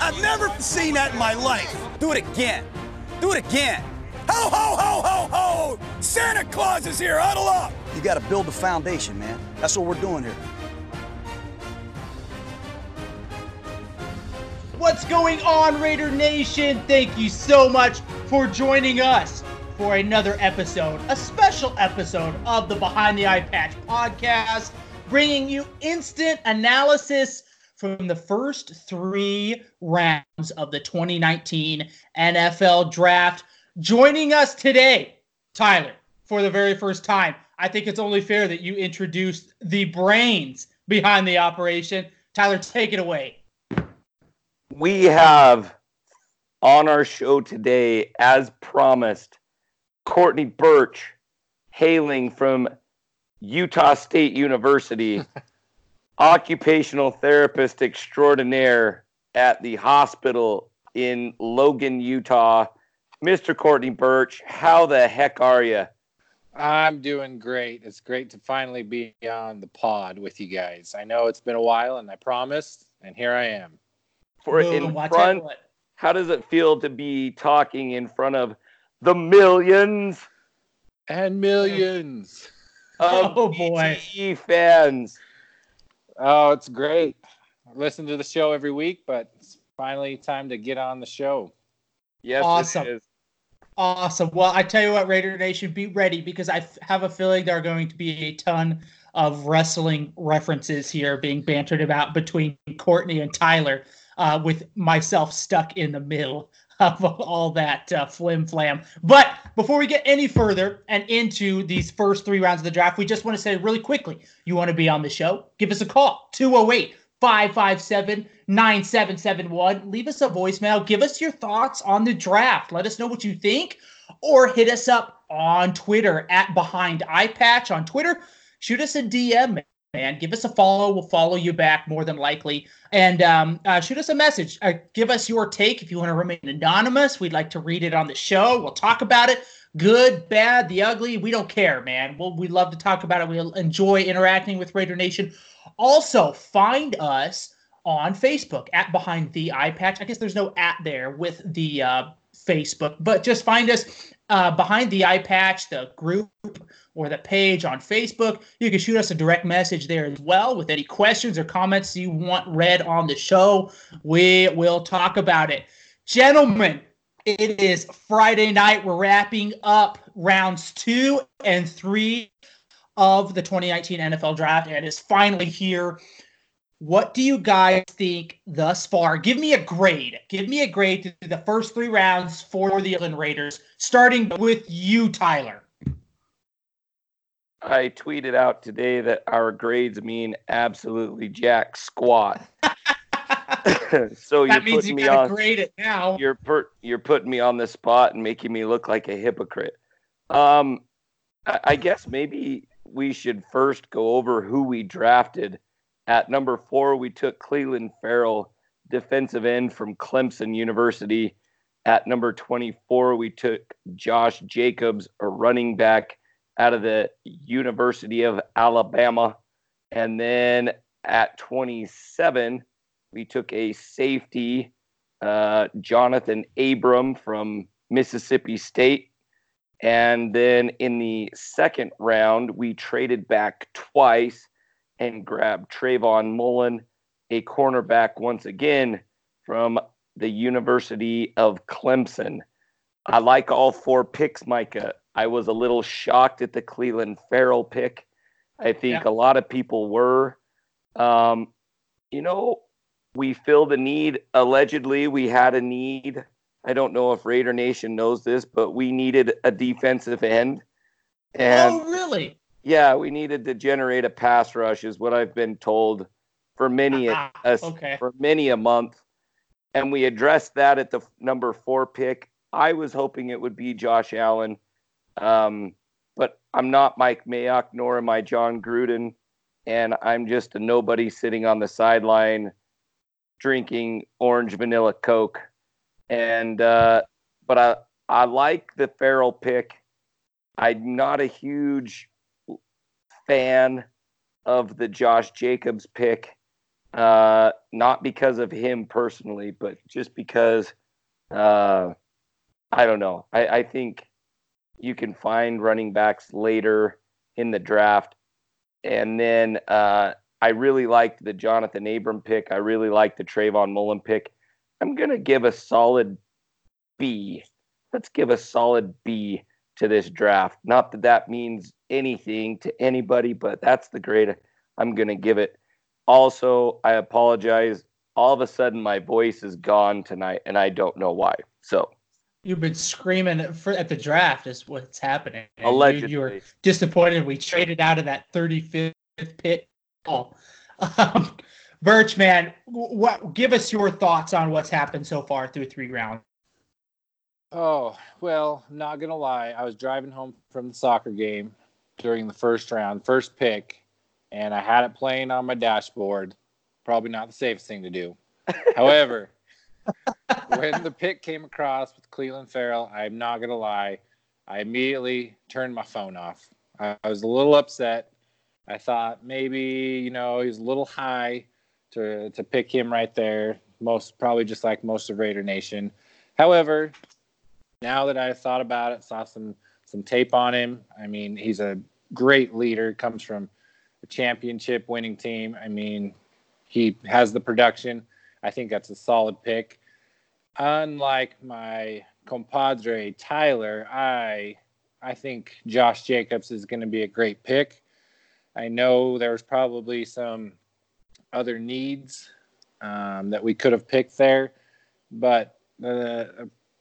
I've never seen that in my life. Do it again. Do it again. Ho, ho, ho, ho, ho! Santa Claus is here. Huddle up. You got to build the foundation, man. That's what we're doing here. What's going on, Raider Nation? Thank you so much for joining us for another episode, a special episode of the Behind the Eye Patch podcast, bringing you instant analysis from the first three rounds of the 2019 NFL Draft. Joining us today, Tyler, for the very first time. I think it's only fair that you introduce the brains behind the operation. Tyler, take it away. We have on our show today, as promised, Courtney Birch, hailing from Utah State University, occupational therapist extraordinaire at the hospital in Logan, Utah. Mr. Courtney Birch, how the heck are you? I'm doing great. It's great to finally be on the pod with you guys. I know it's been a while, and I promised, and here I am. For in front, how does it feel to be talking in front of the millions and millions of oh boy fans? Oh, it's great. I listen to the show every week, but it's finally time to get on the show. Yes, awesome. Awesome. Well, I tell you what, Raider Nation, be ready because I f- have a feeling there are going to be a ton of wrestling references here being bantered about between Courtney and Tyler, uh, with myself stuck in the middle of all that uh, flim flam. But before we get any further and into these first three rounds of the draft, we just want to say really quickly you want to be on the show? Give us a call 208 557 9771. Leave us a voicemail. Give us your thoughts on the draft. Let us know what you think, or hit us up on Twitter at Behind Eye Patch on Twitter. Shoot us a DM, man. Give us a follow. We'll follow you back more than likely. And um, uh, shoot us a message. Uh, give us your take if you want to remain anonymous. We'd like to read it on the show. We'll talk about it. Good, bad, the ugly. We don't care, man. We'll, we love to talk about it. We enjoy interacting with Raider Nation. Also, find us on Facebook at Behind the Eye Patch. I guess there's no at there with the uh, Facebook, but just find us uh, Behind the Eye Patch, the group or the page on Facebook. You can shoot us a direct message there as well with any questions or comments you want read on the show. We will talk about it. Gentlemen, it is Friday night. We're wrapping up rounds two and three of the 2019 NFL draft, and it's finally here. What do you guys think thus far? Give me a grade. Give me a grade to the first three rounds for the Oakland Raiders, starting with you, Tyler. I tweeted out today that our grades mean absolutely jack squat. so that you're means you me on, grade it now. You're per, you're putting me on the spot and making me look like a hypocrite. Um, I, I guess maybe we should first go over who we drafted. At number four, we took Clelin Ferrell, defensive end from Clemson University. At number 24, we took Josh Jacobs, a running back out of the University of Alabama. And then at 27, we took a safety, uh, Jonathan Abram from Mississippi State. And then in the second round, we traded back twice and grabbed Trayvon Mullen, a cornerback once again from the University of Clemson. I like all four picks, Micah. I was a little shocked at the Cleveland Ferrell pick. I think yeah. a lot of people were. Um, you know, we filled the need. Allegedly, we had a need I don't know if Raider Nation knows this, but we needed a defensive end. And oh, really? Yeah, we needed to generate a pass rush, is what I've been told for many a, a okay. for many a month. and we addressed that at the number four pick. I was hoping it would be Josh Allen, um, but I'm not Mike Mayock, nor am I Jon Gruden, and I'm just a nobody sitting on the sideline drinking orange vanilla Coke. And uh, but I I like the Ferrell pick. I'm not a huge fan of the Josh Jacobs pick. Uh, not because of him personally, but just because uh, I don't know. I, I think you can find running backs later in the draft. And then uh, I really liked the Jonathan Abram pick. I really liked the Trayvon Mullen pick. I'm going to give a solid B. Let's give a solid B to this draft. Not that that means anything to anybody, but that's the grade I'm going to give it. Also, I apologize. All of a sudden, my voice is gone tonight, and I don't know why. So, You've been screaming for, at the draft is what's happening. allegedly, You, you were disappointed we traded out of that 35th pick. Oh. Um, Birch, man, what? Give us your thoughts on what's happened so far through three rounds. Oh, well, not going to lie. I was driving home from the soccer game during the first round, first pick, and I had it playing on my dashboard. Probably not the safest thing to do. However, when the pick came across with Cleveland Ferrell, I'm not to lie, I immediately turned my phone off. I, I was a little upset. I thought maybe, you know, he's a little high to, to pick him right there. Most probably just like most of Raider Nation. However, now that I thought about it, saw some some tape on him. I mean, he's a great leader. Comes from a championship winning team. I mean, he has the production. I think that's a solid pick. Unlike my compadre Tyler, I I think Josh Jacobs is going to be a great pick. I know there's probably some other needs um, that we could have picked there, but uh,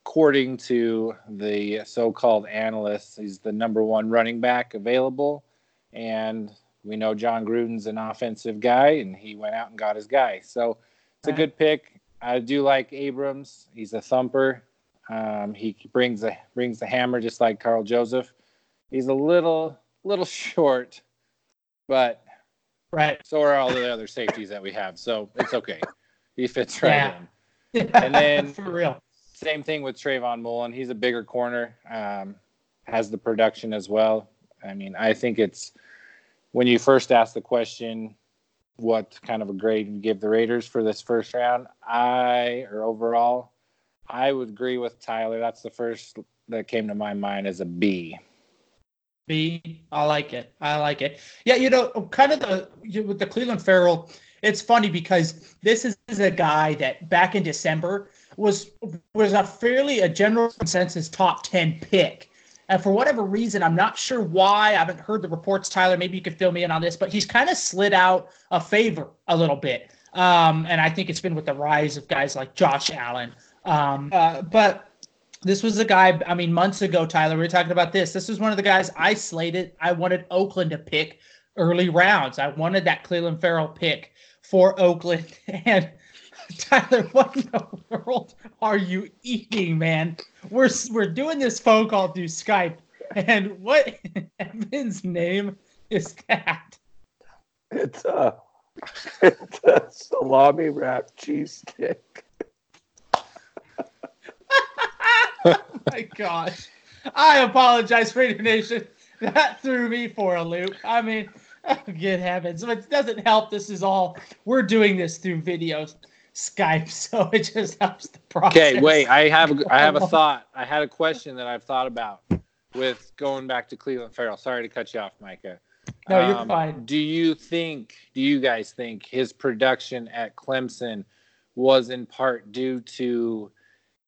according to the so-called analysts, he's the number one running back available, and we know Jon Gruden's an offensive guy, and he went out and got his guy. So it's a good pick. I do like Abrams. He's a thumper. Um, he brings the brings the hammer just like Karl Joseph. He's a little little short, but Right. so are all the other safeties that we have. So it's okay. He fits right Yeah. in. And then- for real. Same thing with Trayvon Mullen. He's a bigger corner, um, has the production as well. I mean, I think it's when you first asked the question, what kind of a grade you give the Raiders for this first round? I or overall, I would agree with Tyler. That's the first that came to my mind as a B. B. I like it. I like it. Yeah, you know, kind of the with the Cleveland Ferrell. It's funny because this is a guy that back in December was was a fairly a general consensus top ten pick, and for whatever reason, I'm not sure why. I haven't heard the reports. Tyler, maybe you could fill me in on this, but he's kind of slid out of favor a little bit. Um, and I think it's been with the rise of guys like Josh Allen. Um, uh, but this was the guy, I mean, months ago, Tyler, we were talking about this. This was one of the guys I slated. I wanted Oakland to pick early rounds. I wanted that Cleveland Ferrell pick for Oakland. And Tyler, what in the world are you eating, man? We're we're doing this phone call through Skype. And what in Evan's name is that? it's a it's a salami wrap cheese stick. oh my gosh. I apologize, Raider Nation. That threw me for a loop. I mean, good heavens. It doesn't help. This is all, we're doing this through videos, Skype, so it just helps the process. Okay, wait. I have a, I have a thought. I had a question that I've thought about with going back to Cleveland Ferrell. Sorry to cut you off, Micah. No, you're Um, fine. Do you think? Do you guys think his production at Clemson was in part due to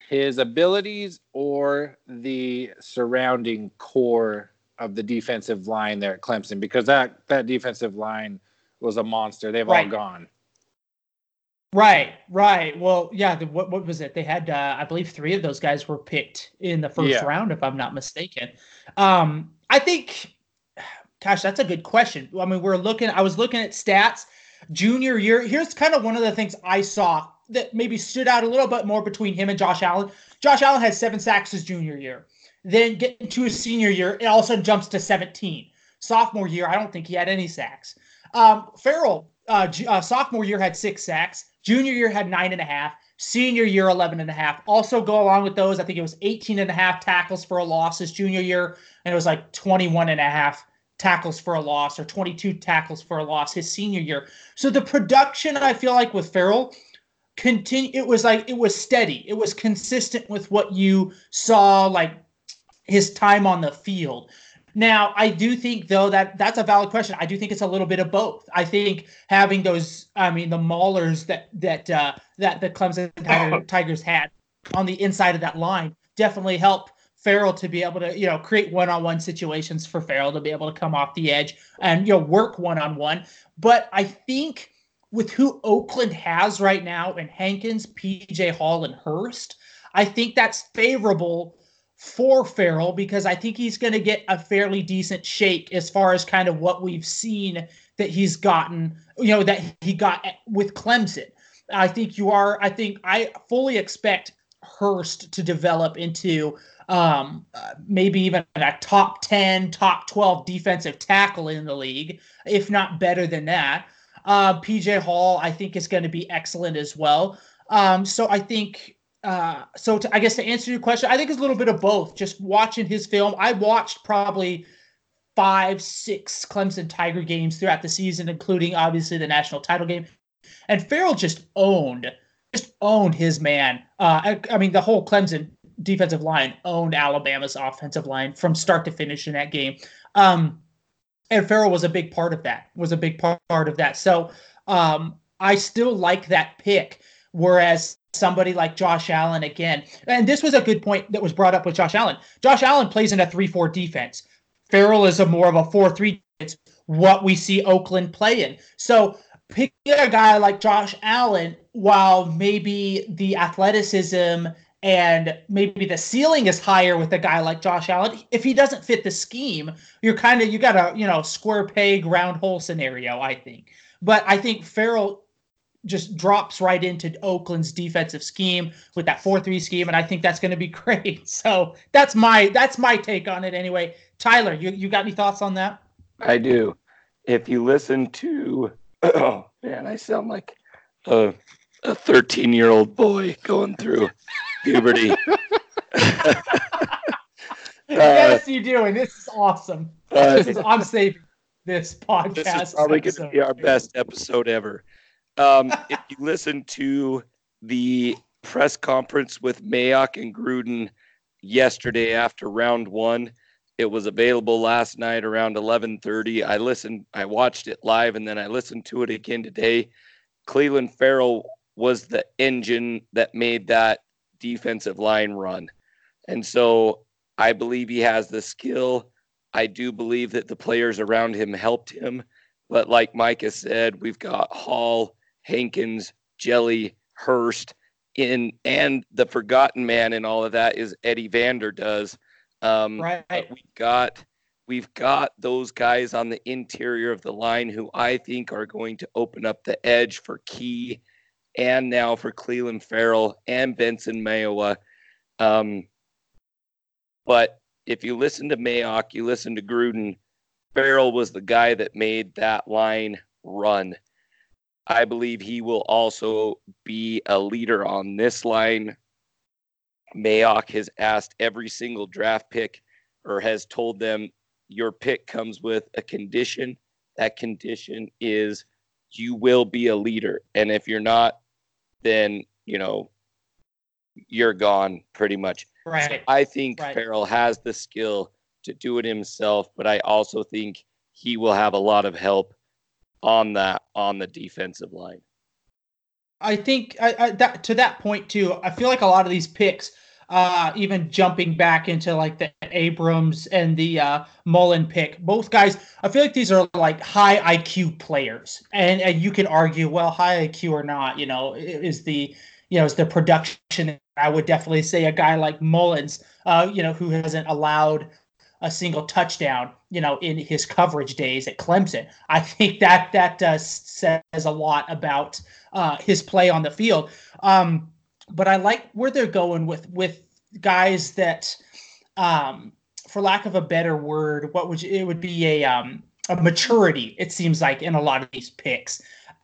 his abilities or the surrounding core of the defensive line there at Clemson? Because that that defensive line was a monster. They've all gone. Right, right. Well, yeah. The, what what was it? They had, uh, I believe, three of those guys were picked in the first Yeah. round, if I'm not mistaken. Um, I think, gosh, that's a good question. I mean, we're looking. I was looking at stats. Junior year. Here's kind of one of the things I saw that maybe stood out a little bit more between him and Josh Allen. Josh Allen had seven sacks his junior year. Then getting to his senior year, it all of a sudden jumps to 17. Sophomore year, I don't think he had any sacks. Um, Ferrell, uh, uh, sophomore year had six sacks. Junior year had nine and a half. Senior year, 11 and a half. Also go along with those, I think it was 18 and a half tackles for a loss his junior year. And it was like 21 and a half tackles for a loss or 22 tackles for a loss his senior year. So the production, I feel like with Ferrell, continue it was like it was steady it was consistent with what you saw like his time on the field now i do think though that that's a valid question i do think it's a little bit of both i think having those i mean the maulers that that uh that the clemson Tiger, tigers had on the inside of that line definitely help Ferrell to be able to, you know, create one-on-one situations for Ferrell to be able to come off the edge and you know work one-on-one. But I think with who Oakland has right now and Hankins, PJ Hall, and Hurst, I think that's favorable for Ferrell because I think he's going to get a fairly decent shake as far as kind of what we've seen that he's gotten, you know, that he got with Clemson. I think you are, I think I fully expect Hurst to develop into um, uh, maybe even a top 10, top 12 defensive tackle in the league, if not better than that. Uh, PJ Hall, I think, is going to be excellent as well. Um, so I think, uh, so to, I guess to answer your question, I think it's a little bit of both. Just watching his film, I watched probably five, six Clemson Tiger games throughout the season, including obviously the national title game. And Ferrell just owned, just owned his man. Uh, I, I mean, the whole Clemson defensive line owned Alabama's offensive line from start to finish in that game. Um, and Ferrell was a big part of that. Was a big part of that. So um, I still like that pick. Whereas somebody like Josh Allen again, and this was a good point that was brought up with Josh Allen. Josh Allen plays in a three-four defense. Ferrell is a more of a four-three. It's what we see Oakland play in. So picking a guy like Josh Allen, while maybe the athleticism and maybe the ceiling is higher with a guy like Josh Allen. If he doesn't fit the scheme, you're kind of you got a you know square peg round hole scenario. I think, but I think Ferrell just drops right into Oakland's defensive scheme with that four three scheme, and I think that's going to be great. So that's my that's my take on it. Anyway, Tyler, you you got any thoughts on that? I do. If you listen to, oh man, I sound like a a 13 year old boy going through puberty. yes, you do, and this is awesome. Uh, this is, I'm saving this podcast. This is probably going to be our best episode ever. Um, if you listen to the press conference with Mayock and Gruden yesterday after round one, it was available last night around 11:30. I listened, I watched it live, and then I listened to it again today. Cleveland Ferrell was the engine that made that defensive line run. And so I believe he has the skill. I do believe that the players around him helped him. But like Micah said, we've got Hall, Hankins, Jelly, Hurst, in and the forgotten man and all of that is Eddie Vanderdoes. Um, right. we got we've got those guys on the interior of the line who I think are going to open up the edge for Key and now for Clelin Ferrell and Benson Mayowa. Um, but if you listen to Mayock, you listen to Gruden, Ferrell was the guy that made that line run. I believe he will also be a leader on this line. Mayock has asked every single draft pick or has told them your pick comes with a condition. That condition is you will be a leader. And if you're not, then, you know, you're gone pretty much. Right. So I think right. Ferrell has the skill to do it himself, but I also think he will have a lot of help on that on the defensive line. I think I, I, that to that point too. I feel like a lot of these picks uh, even jumping back into like the Abrams and the uh, Mullen pick. Both guys, I feel like these are like high IQ players, and, and you can argue, well, high IQ or not, you know, is the you know is the production. I would definitely say a guy like Mullins, uh, you know, who hasn't allowed a single touchdown, you know, in his coverage days at Clemson. I think that that does says a lot about uh, his play on the field. Um, but I like where they're going with with guys that, um, for lack of a better word, what would you, it would be a um, a maturity. It seems like in a lot of these picks,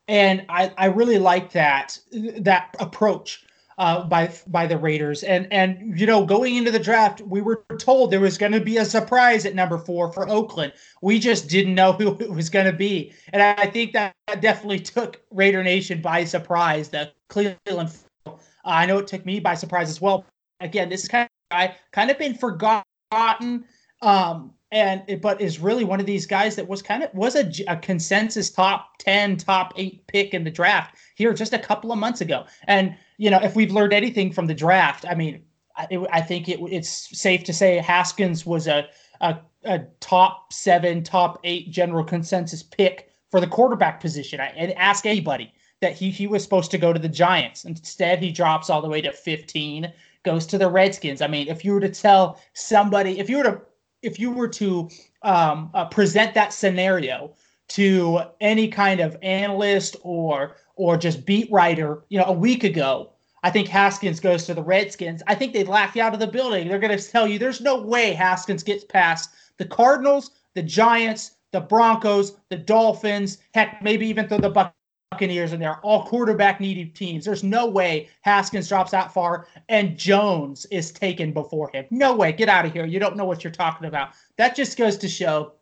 and I I really like that that approach uh, by by the Raiders. And and you know, going into the draft, we were told there was going to be a surprise at number four for Oakland. We just didn't know who it was going to be, and I think that definitely took Raider Nation by surprise. The Cleveland, uh, I know it took me by surprise as well. Again, this is kind of I kind of been forgotten. Um, and but is really one of these guys that was kind of was a, a, consensus top 10 top 8 pick in the draft here just a couple of months ago and you know if we've learned anything from the draft i mean i, I think it, it's safe to say haskins was a, a, a top 7 top 8 general consensus pick for the quarterback position. I, and ask anybody that he, he was supposed to go to the giants. Instead he drops all the way to 15 goes to the redskins. I mean if you were to tell somebody if you were to if you were to um, uh, present that scenario to any kind of analyst or or just beat writer, you know, a week ago, I think Haskins goes to the Redskins. I think they'd laugh you out of the building. They're going to tell you there's no way Haskins gets past the Cardinals, the Giants, the Broncos, the Dolphins, heck, maybe even throw the Buccaneers in they're all quarterback needy teams. There's no way Haskins drops that far and Jones is taken before him. No way. Get out of here. You don't know what you're talking about. That just goes to show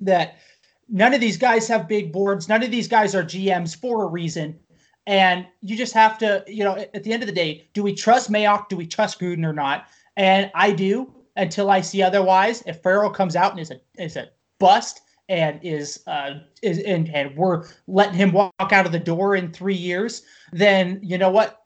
that none of these guys have big boards. None of these guys are GMs for a reason. And you just have to, you know, at the end of the day, do we trust Mayock? Do we trust Gruden or not? And I do until I see otherwise. If Ferrell comes out and is a is a bust, and is uh is and, and we're letting him walk out of the door in three years, then you know what?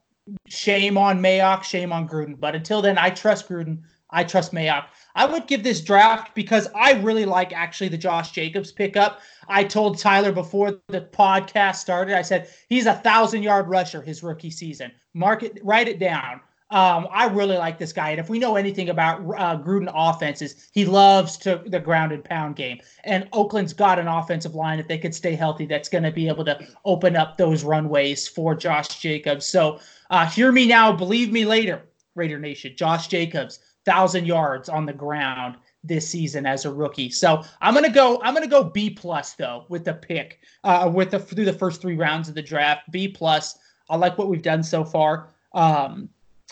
Shame on Mayock, shame on Gruden. But until then, I trust Gruden. I trust Mayock. I would give this draft because I really like actually the Josh Jacobs pickup. I told Tyler before the podcast started, I said he's a thousand yard rusher his rookie season. Mark it, write it down. Um, I really like this guy, and if we know anything about uh, Gruden offenses, he loves to the ground and pound game. And Oakland's got an offensive line if they could stay healthy, that's going to be able to open up those runways for Josh Jacobs. So uh, hear me now, believe me later, Raider Nation. Josh Jacobs, thousand yards on the ground this season as a rookie. So I'm gonna go. I'm gonna go B plus though with the pick, uh, with the through the first three rounds of the draft. B plus. I like what we've done so far. Um,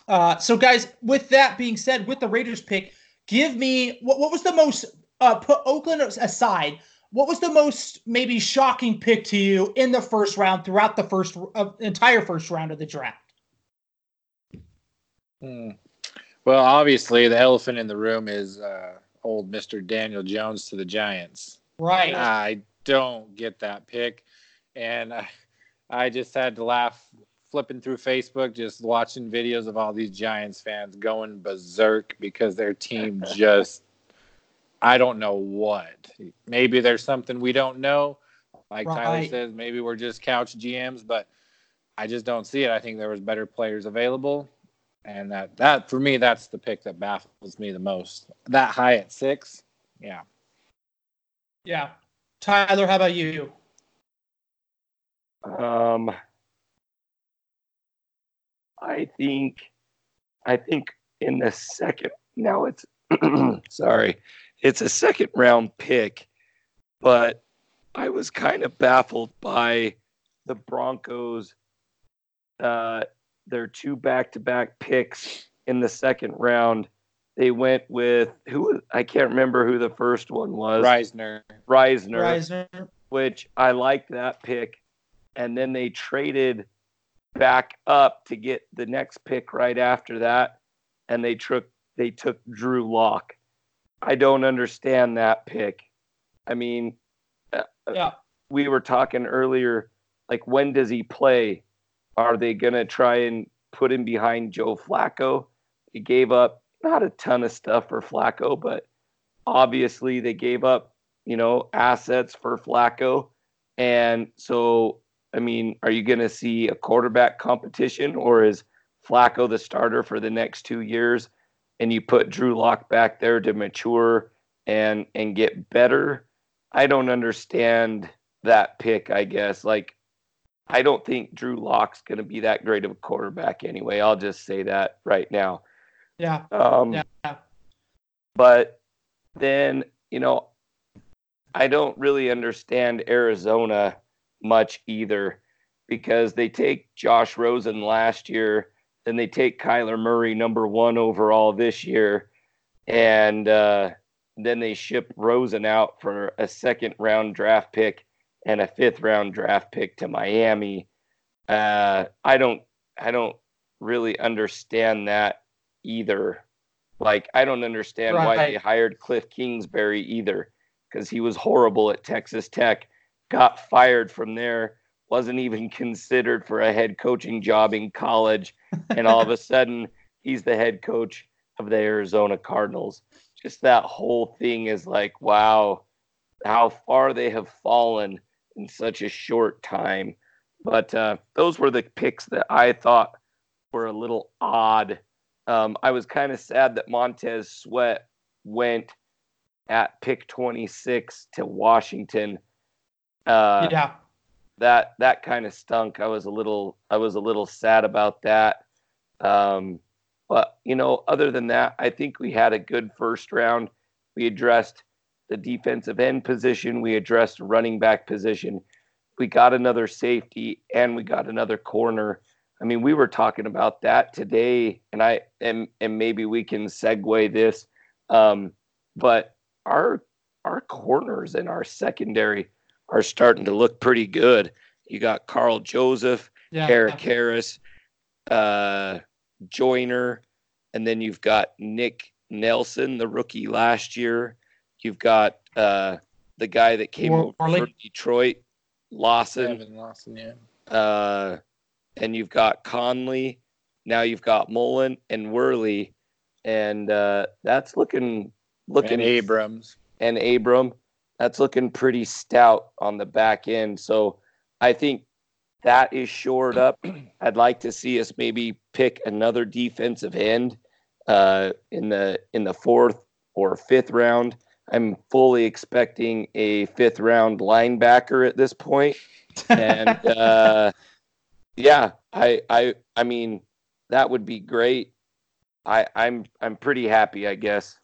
uh, so, guys, with that being said, with the Raiders pick, give me what, what was the most, uh, put Oakland aside, what was the most maybe shocking pick to you in the first round throughout the first uh, entire first round of the draft? Hmm. Well, obviously, the elephant in the room is uh, old Mr. Daniel Jones to the Giants. Right. I don't get that pick. And I, I just had to laugh flipping through Facebook, just watching videos of all these Giants fans going berserk because their team just, I don't know what. Maybe there's something we don't know. Like right. Tyler says, maybe we're just couch GMs, but I just don't see it. I think there was better players available. And that, that for me, that's the pick that baffles me the most. That high at six. Yeah. Yeah. Tyler, how about you? Um, I think, I think in the second, now it's, sorry, it's a second round pick, but I was kind of baffled by the Broncos, uh, their two back to back picks in the second round. They went with who I can't remember who the first one was. Risner. Risner. Risner. Which I liked that pick. And then they traded back up to get the next pick right after that, and they took they took Drew Lock. I don't understand that pick. I mean, uh, yeah. we were talking earlier, like when does he play? Are they gonna try and put him behind Joe Flacco? He gave up not a ton of stuff for Flacco, but obviously they gave up, you know, assets for Flacco. And so I mean, are you going to see a quarterback competition or is Flacco the starter for the next two years and you put Drew Lock back there to mature and and get better. I don't understand that pick, I guess. Like I don't think Drew Lock's going to be that great of a quarterback anyway. I'll just say that right now. Yeah. Um, yeah. But then, you know, I don't really understand Arizona much either because they take Josh Rosen last year, then they take Kyler Murray number one overall this year, and uh, then they ship Rosen out for a second round draft pick and a fifth round draft pick to Miami. Uh, I don't I don't really understand that either. Like I don't understand right. why they hired Cliff Kingsbury either because he was horrible at Texas Tech, got fired from there, wasn't even considered for a head coaching job in college, and all of a sudden he's the head coach of the Arizona Cardinals. Just that whole thing is like, wow, how far they have fallen in such a short time. But uh, those were the picks that I thought were a little odd. Um, I was kind of sad that Montez Sweat went at pick 26 to Washington. Uh, yeah, that that kind of stunk. I was a little I was a little sad about that. Um, but you know, other than that, I think we had a good first round. We addressed the defensive end position. We addressed running back position. We got another safety and we got another corner. I mean, we were talking about that today, and I and and maybe we can segue this. Um, but our our corners and our secondary are starting to look pretty good. You got Karl Joseph, yeah. Erik Harris, uh, Joyner, and then you've got Nick Nelson, the rookie last year. You've got uh, the guy that came War- over from Detroit, Lawson. Nevin Lawson, yeah. Uh, and you've got Conley. Now you've got Mullen and Worley, and uh, that's looking looking and Abrams and Abram. That's looking pretty stout on the back end. So I think that is shored up. I'd like to see us maybe pick another defensive end uh, in the in the fourth or fifth round. I'm fully expecting a fifth round linebacker at this point. And uh, yeah, I I I mean that would be great. I I'm I'm pretty happy, I guess.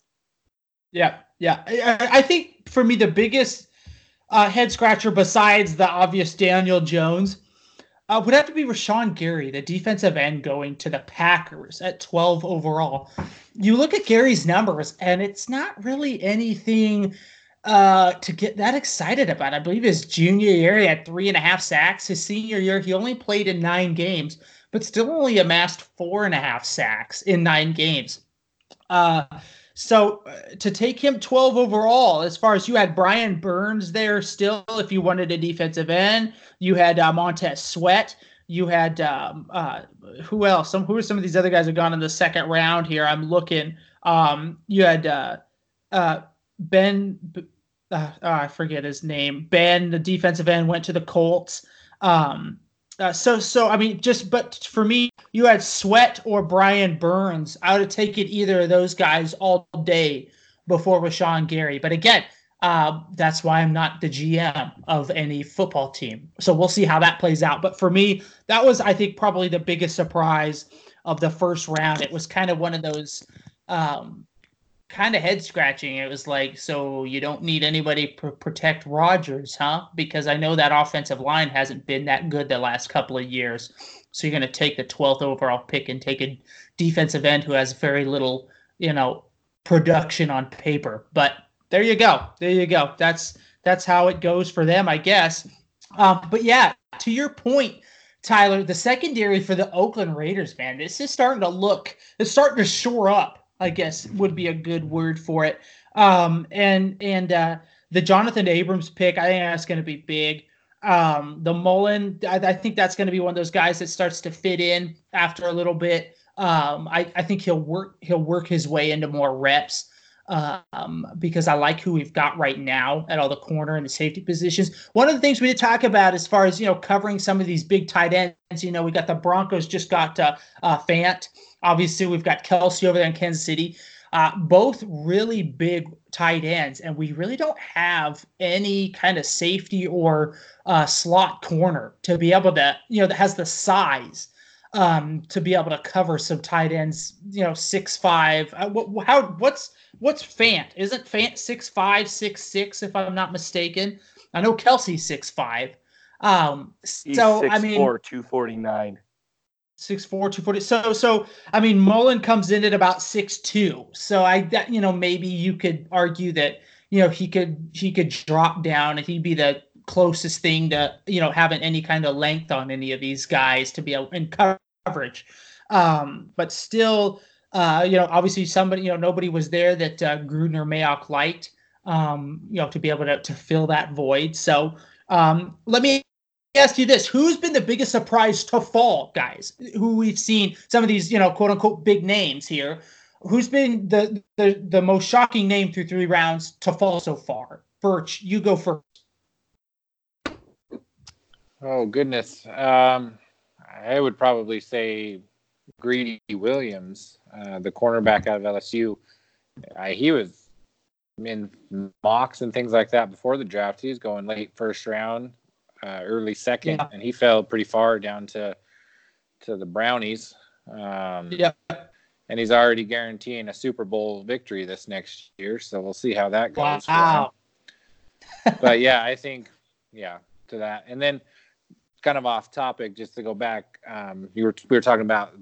Yeah, yeah. I, I think for me the biggest uh, head scratcher besides the obvious Daniel Jones uh, would have to be Rashan Gary, the defensive end going to the Packers at 12 overall. You look at Gary's numbers, and it's not really anything uh, to get that excited about. I believe his junior year, he had three and a half sacks. His senior year, he only played in nine games, but still only amassed four and a half sacks in nine games. Uh, so uh, to take him 12 overall, as far as you had Brian Burns there still, if you wanted a defensive end, you had uh, Montez Sweat. You had um, uh, who else? Some who are some of these other guys have gone in the second round here? I'm looking. Um, you had uh, uh, Ben. Uh, oh, I forget his name. Ben, the defensive end, went to the Colts. Um, uh, so, so I mean, just but for me, you had Sweat or Brian Burns. I would have taken either of those guys all day before Rashan Gary. But again, uh, that's why I'm not the GM of any football team. So we'll see how that plays out. But for me, that was, I think, probably the biggest surprise of the first round. It was kind of one of those um, kind of head scratching. It was like, so you don't need anybody to protect Rodgers, huh? Because I know that offensive line hasn't been that good the last couple of years. So you're going to take the 12th overall pick and take a defensive end who has very little, you know, production on paper. But there you go. There you go. That's that's how it goes for them, I guess. Um, but yeah, to your point, Tyler, the secondary for the Oakland Raiders, man, this is starting to look, it's starting to shore up I guess would be a good word for it. Um, and and uh, the Jonathan Abrams pick, I think that's going to be big. Um, the Mullen, I, I think that's going to be one of those guys that starts to fit in after a little bit. Um, I, I think he'll work he'll work his way into more reps um, because I like who we've got right now at all the corner and the safety positions. One of the things we did talk about as far as you know covering some of these big tight ends, you know, we got the Broncos just got uh, uh, Fant. Obviously, we've got Kelce over there in Kansas City. Uh, both really big tight ends, and we really don't have any kind of safety or uh, slot corner to be able to, you know, that has the size um, to be able to cover some tight ends. You know, six five. Uh, what, how what's what's Fant? Isn't Fant six five six six? If I'm not mistaken, I know Kelce's six five. Um, He's so six I mean, four, two forty nine. six four, two forty. So so I mean, Mullen comes in at about six two. So I that you know maybe you could argue that you know he could he could drop down and he'd be the closest thing to you know having any kind of length on any of these guys to be able in coverage. Um, but still, uh, you know, obviously somebody you know nobody was there that uh, Gruden or Mayock liked. Um, you know, to be able to to fill that void. So um, let me ask you this who's been the biggest surprise to fall guys who we've seen some of these you know quote unquote big names here who's been the the, the most shocking name through three rounds to fall so far birch you go first Oh goodness. Um, I would probably say Greedy Williams, uh, the cornerback out of LSU. I, he was in mocks and things like that before the draft. He was going late first round, uh, early second, Yeah. and he fell pretty far down to to the Brownies. Um, yeah and he's already guaranteeing a Super Bowl victory this next year. So we'll see how that goes. wow but yeah, I think yeah to that. And then kind of off topic, just to go back, um, you were we were talking about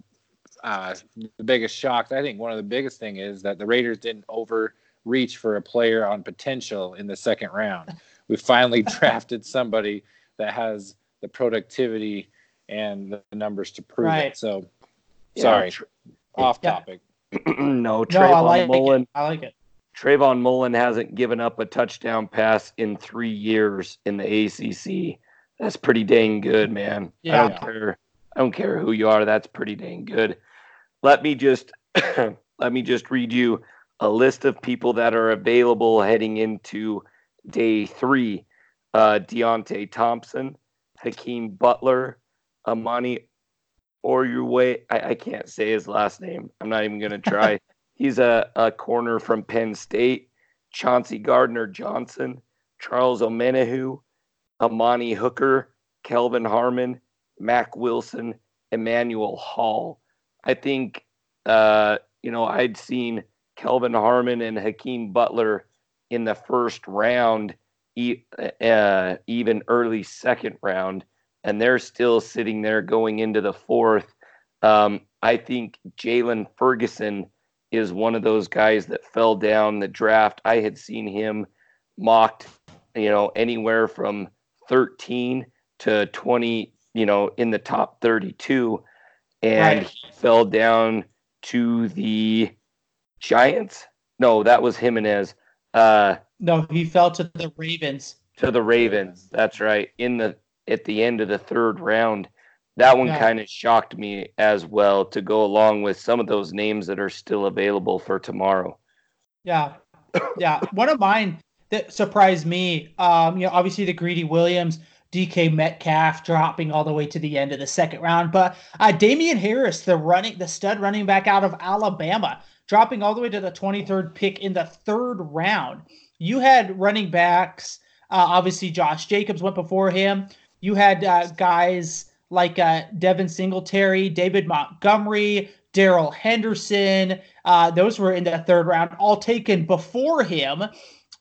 uh, the biggest shocks. I think one of the biggest thing is that the Raiders didn't overreach for a player on potential in the second round. We finally drafted somebody that has the productivity and the numbers to prove Right. it. So Yeah, sorry, tr- off Yeah. topic. no, no Trayvon i like Mullen. it i like it Trayvon Mullen hasn't given up a touchdown pass in three years in the ACC. That's pretty dang good, man. Yeah. I don't care. I don't care who you are. That's pretty dang good. Let me just let me just read you a list of people that are available heading into day three. Uh, Deionte Thompson, Hakeem Butler, Amani Oruway. I, I can't say his last name. I'm not even gonna try. He's a, a corner from Penn State. Chauncey Gardner Johnson, Charles Omenihu, Amani Hooker, Kelvin Harmon, Mack Wilson, Emmanuel Hall. I think, uh, you know, I'd seen Kelvin Harmon and Hakeem Butler in the first round, e- uh, even early second round, and they're still sitting there going into the fourth. Um, I think Jaylon Ferguson is one of those guys that fell down the draft. I had seen him mocked, you know, anywhere from 13 to 20, you know, in the top 32. And Right. he fell down to the Giants. No, that was Jimenez. Uh, no he fell to the ravens to the Ravens. That's right. In the at the end of the third round. That one Yeah. kind of shocked me as well to go along with some of those names that are still available for tomorrow. Yeah, yeah. One of mine that surprised me, um, you know, obviously the Greedy Williams, DK Metcalf dropping all the way to the end of the second round, but uh, Damien Harris, the running, the stud running back out of Alabama, dropping all the way to the 23rd pick in the third round. You had running backs, uh, obviously Josh Jacobs went before him. You had uh, guys like uh, Devin Singletary, David Montgomery, Darrell Henderson. Uh, those were in the third round, all taken before him,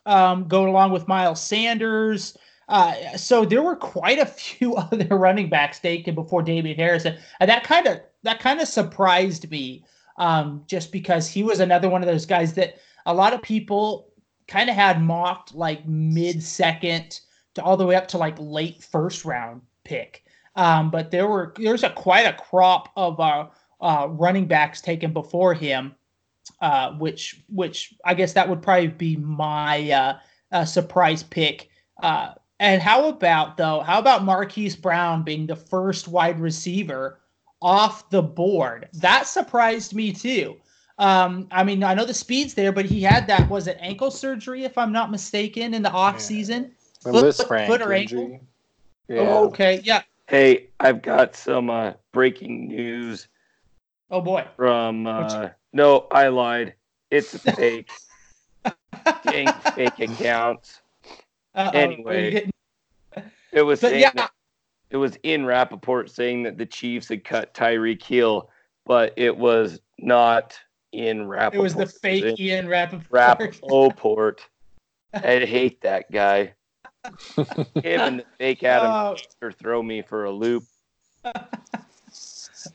um, going along with Miles Sanders. Uh, so there were quite a few other running backs taken before David Harrison, and that kind of that kind of surprised me, um, just because he was another one of those guys that a lot of people kind of had mocked like mid second to all the way up to like late first round pick. Um, but there were there's a quite a crop of uh, uh, running backs taken before him, uh, which which I guess that would probably be my uh, uh, surprise pick. And how about though? How about Marquise Brown being the first wide receiver off the board? That surprised me too. Um, I mean, I know the speed's there, but he had that was it ankle surgery, if I'm not mistaken, in the off season. The Foot- Liz foot or ankle? Yeah. Oh, okay, yeah. Hey, I've got some uh, breaking news Oh boy. from. Uh, no, I lied. It's fake. Dang fake accounts. Uh-oh, Anyway. getting- It was But yeah. that, it was Ian Rapoport saying that the Chiefs had cut Tyreek Hill, but it was not Ian Rapoport. it was the fake in Ian Rapoport. Rapoport. I hate that guy. Him and the fake Adam Oh, throw me for a loop.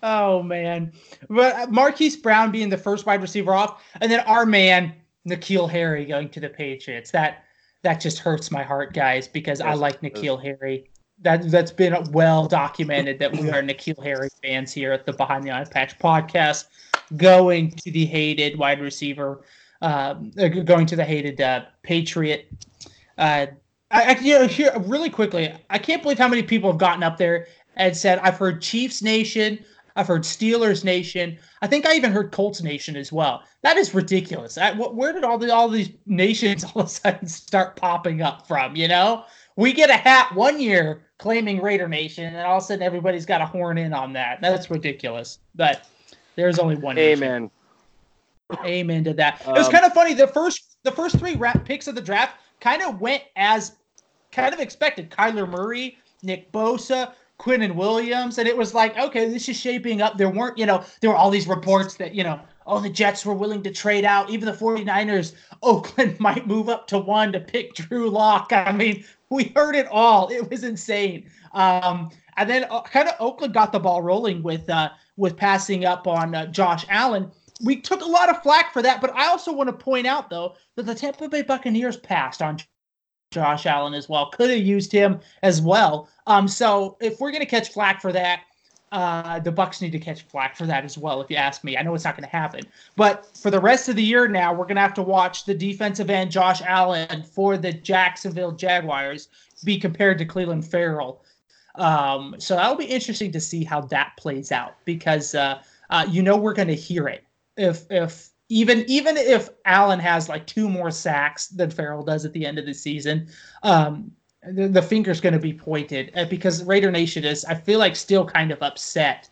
oh man, but uh, Marquise Brown being the first wide receiver off, and then our man N'Keal Harry going to the Patriots. That that just hurts my heart, guys, because I like. N'Keal Harry. That that's been well documented that we are N'Keal Harry fans here at the Behind the Eye Patch podcast. Going to the hated wide receiver, um, uh, going to the hated uh, Patriot. Uh, I, I you know here really quickly. I can't believe how many people have gotten up there and said, "I've heard Chiefs Nation, I've heard Steelers Nation. I think I even heard Colts Nation as well. That is ridiculous. I, wh- where did all the all these nations all of a sudden start popping up from? You know, we get a hat one year claiming Raider Nation, and all of a sudden everybody's got a horn in on that. That's ridiculous. But there's only one. nation. Amen. Amen to that. it was Um, kind of funny. The first the first three rap picks of the draft kind of went as kind of expected. Kyler Murray, Nick Bosa, Quinnen Williams, and it was like, okay, this is shaping up. There weren't, you know, there were all these reports that, you know, oh, the Jets were willing to trade out. Even the 49ers, Oakland might move up to one to pick Drew Lock. I mean, we heard it all. It was insane. Um, and then uh, kind of Oakland got the ball rolling with uh, with passing up on uh, Josh Allen. We took a lot of flack for that, but I also want to point out though that the Tampa Bay Buccaneers passed on Josh Allen as well. Could have used him as well. Um, so if we're gonna catch flack for that, uh, the Bucks need to catch flack for that as well. If you ask me, I know it's not gonna happen, but for the rest of the year now, we're gonna have to watch the defensive end Josh Allen for the Jacksonville Jaguars be compared to Clelin Ferrell. Um, so that'll be interesting to see how that plays out because uh, uh, you know we're gonna hear it if if even even if Allen has like two more sacks than Ferrell does at the end of the season, um, the, the finger's going to be pointed uh, because Raider Nation is I feel like still kind of upset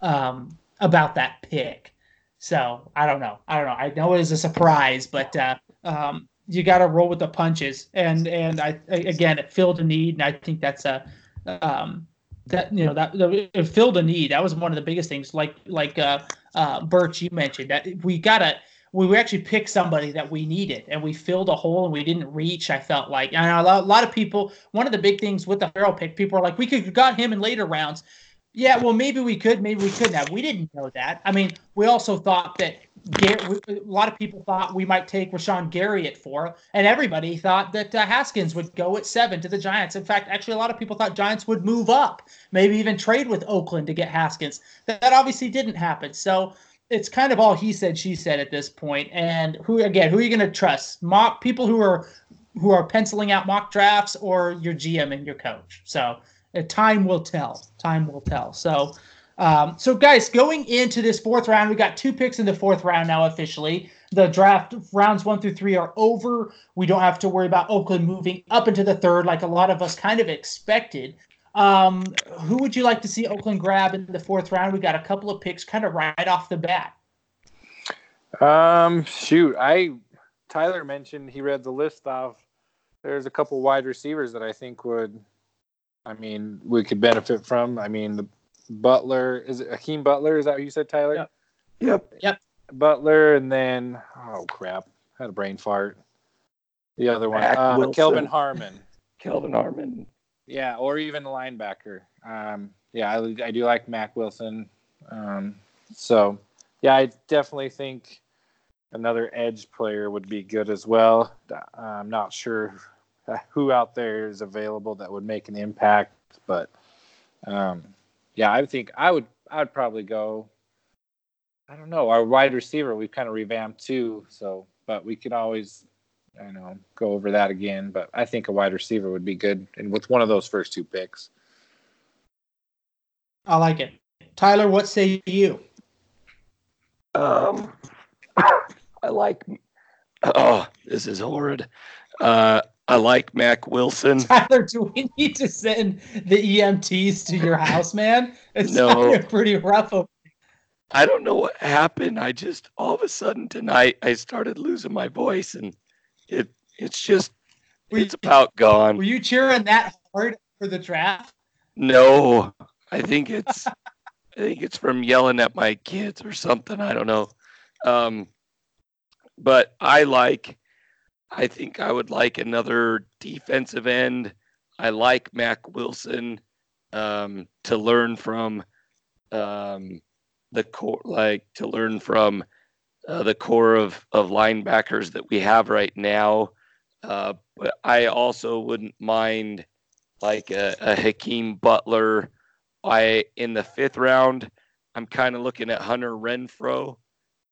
um, about that pick. So I don't know. I don't know. I know it is a surprise, but uh, um, you got to roll with the punches. And and I again it filled a need, and I think that's a um, that you know that it filled a need. That was one of the biggest things. Like like uh, uh, Birch, you mentioned that we gotta we actually picked somebody that we needed and we filled a hole and we didn't reach. I felt like and a lot, a lot of people. One of the big things with the Ferrell pick, people are like, we could have got him in later rounds. Yeah, well, maybe we could, maybe we couldn't have. We didn't know that. I mean, we also thought that A lot of people thought we might take Rashan Gary at four, and everybody thought that uh, Haskins would go at seven to the Giants. In fact, actually, a lot of people thought Giants would move up, maybe even trade with Oakland to get Haskins. That, that obviously didn't happen. So it's kind of all he said, she said at this point. And who again? Who are you going to trust? Mock people who are who are penciling out mock drafts, or your GM and your coach. So uh, time will tell. Time will tell. So. Um, so, guys, going into this fourth round, we got two picks in the fourth round now officially. The draft rounds one through three are over. We don't have to worry about Oakland moving up into the third like a lot of us kind of expected. Um, who would you like to see Oakland grab in the fourth round? We got a couple of picks kind of right off the bat. Um, shoot, I Tyler mentioned he read the list off. There's a couple wide receivers that I think would, I mean, we could benefit from. I mean, the Butler is it Hakeem Butler? Is that what you said, Tyler? Yep. Yep. Butler, and then oh crap, I had a brain fart. The other one, Mac uh, Kelvin Harmon. Kelvin Harmon. Yeah, or even a linebacker. Um, yeah, I, I do like Mack Wilson. Um, so, yeah, I definitely think another edge player would be good as well. I'm not sure who out there is available that would make an impact, but um, yeah, I think I would. I would probably go. I don't know. Our wide receiver, we've kind of revamped too. So, but we can always I know go over that again, but I think a wide receiver would be good, and with one of those first two picks. I like it. Tyler, what say you? Um, I like. Oh, this is horrid. Uh, I like Mack Wilson. Tyler, do we need to send the EMTs to your house, man? It's No. pretty rough. I don't know what happened. I just all of a sudden tonight I started losing my voice and it it's just it's about gone. Were you cheering that hard for the draft? No. I think it's I think it's from yelling at my kids or something. I don't know. Um but I like I think I would like another defensive end. I like Mack Wilson um, to learn from um, the core, like to learn from uh, the core of, of linebackers that we have right now. Uh, but I also wouldn't mind like a, a Hakeem Butler. I in the fifth round, I'm kind of looking at Hunter Renfrow.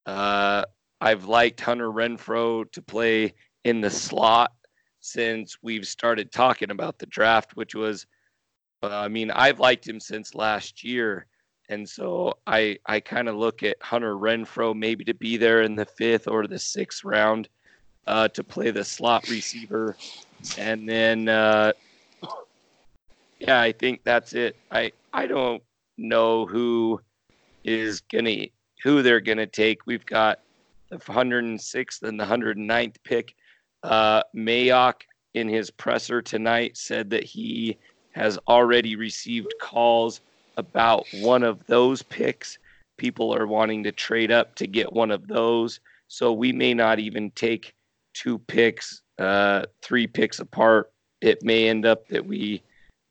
Uh, I've liked Hunter Renfrow to play in the slot since we've started talking about the draft, which was, uh, I mean, I've liked him since last year. And so I, I kind of look at Hunter Renfrow maybe to be there in the fifth or the sixth round uh, to play the slot receiver. And then, uh, yeah, I think that's it. I, I don't know who is going to, who they're going to take. We've got the 106th and the 109th pick. Uh, Mayock in his presser tonight said that he has already received calls about one of those picks. People are wanting to trade up to get one of those. So we may not even take two picks, uh, three picks apart. It may end up that we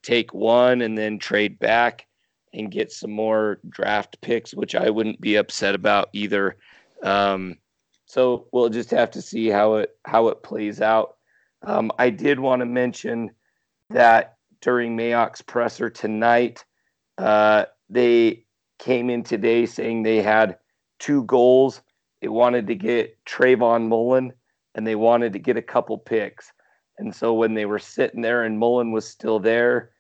take one and then trade back and get some more draft picks, which I wouldn't be upset about either. Um, so we'll just have to see how it how it plays out. Um, I did want to mention that during Mayock's presser tonight, uh, they came in today saying they had two goals. They wanted to get Trayvon Mullen and they wanted to get a couple picks. And so when they were sitting there and Mullen was still there,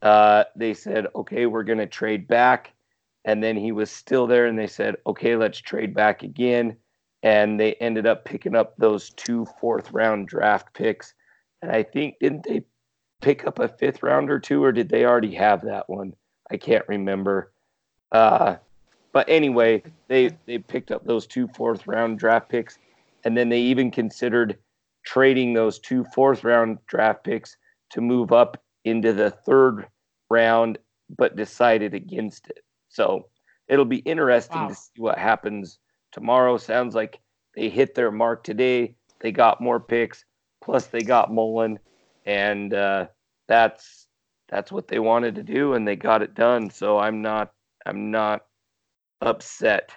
uh, they said, okay, we're going to trade back. And then he was still there and they said, okay, let's trade back again and they ended up picking up those two fourth round draft picks. And I think didn't they pick up a fifth round or two, or did they already have that one? I can't remember. Uh, but anyway, they they picked up those two fourth round draft picks, and then they even considered trading those two fourth round draft picks to move up into the third round, but decided against it. So it'll be interesting wow. to see what happens tomorrow. Sounds like they hit their mark today. They got more picks, plus they got Mullen, and uh, that's that's what they wanted to do, and they got it done. So I'm not I'm not upset.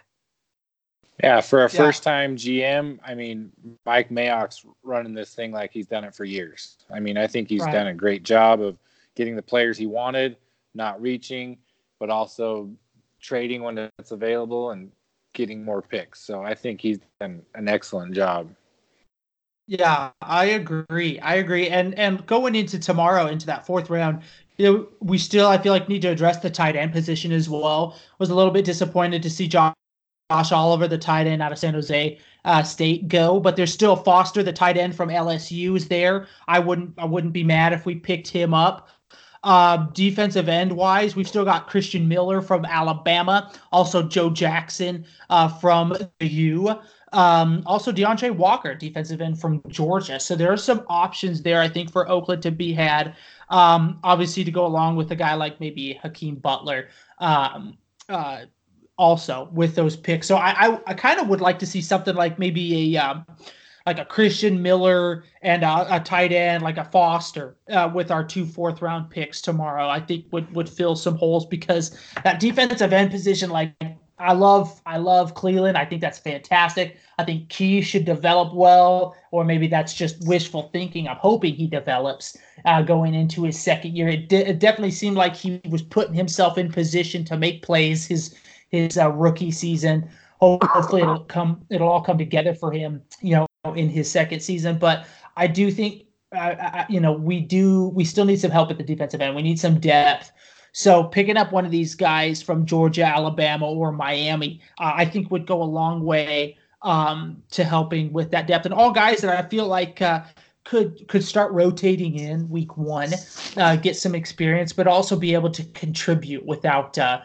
Yeah, for a yeah. first time GM, I mean, Mike Mayock's running this thing like he's done it for years. I mean, I think he's right. done a great job of getting the players he wanted, not reaching, but also trading when it's available and getting more picks. So I think he's done an excellent job. Yeah, I agree. I agree. And and going into tomorrow into that fourth round, you know, we still I feel like need to address the tight end position as well. Was a little bit disappointed to see Josh, Oliver, the tight end out of San Jose uh, State, go, but there's still Foster, the tight end from LSU, is there. I wouldn't I wouldn't be mad if we picked him up. Uh, defensive end wise, we've still got Christian Miller from Alabama, also Joe Jackson uh, from the U. Um, also D'Andre Walker, defensive end from Georgia. So there are some options there, I think, for Oakland to be had. Um, obviously, to go along with a guy like maybe Hakeem Butler. Um, uh, also with those picks. So I, I, I kind of would like to see something like maybe a um, like a Christian Miller and a, a tight end like a Foster uh, with our two fourth round picks tomorrow. I think would would fill some holes because that defensive end position, like I love I love Clelin. I think that's fantastic. I think Key should develop well, or maybe that's just wishful thinking. I'm hoping he develops uh, going into his second year. It, de- it, definitely seemed like he was putting himself in position to make plays his his uh, rookie season. Hopefully, it'll come. It'll all come together for him. You know, in his second season. But I do think, uh, you know, we do, we still need some help at the defensive end. We need some depth. So picking up one of these guys from Georgia, Alabama, or Miami, uh, I think would go a long way um, to helping with that depth. And all guys that I feel like uh, could could start rotating in week one, uh, get some experience, but also be able to contribute without uh,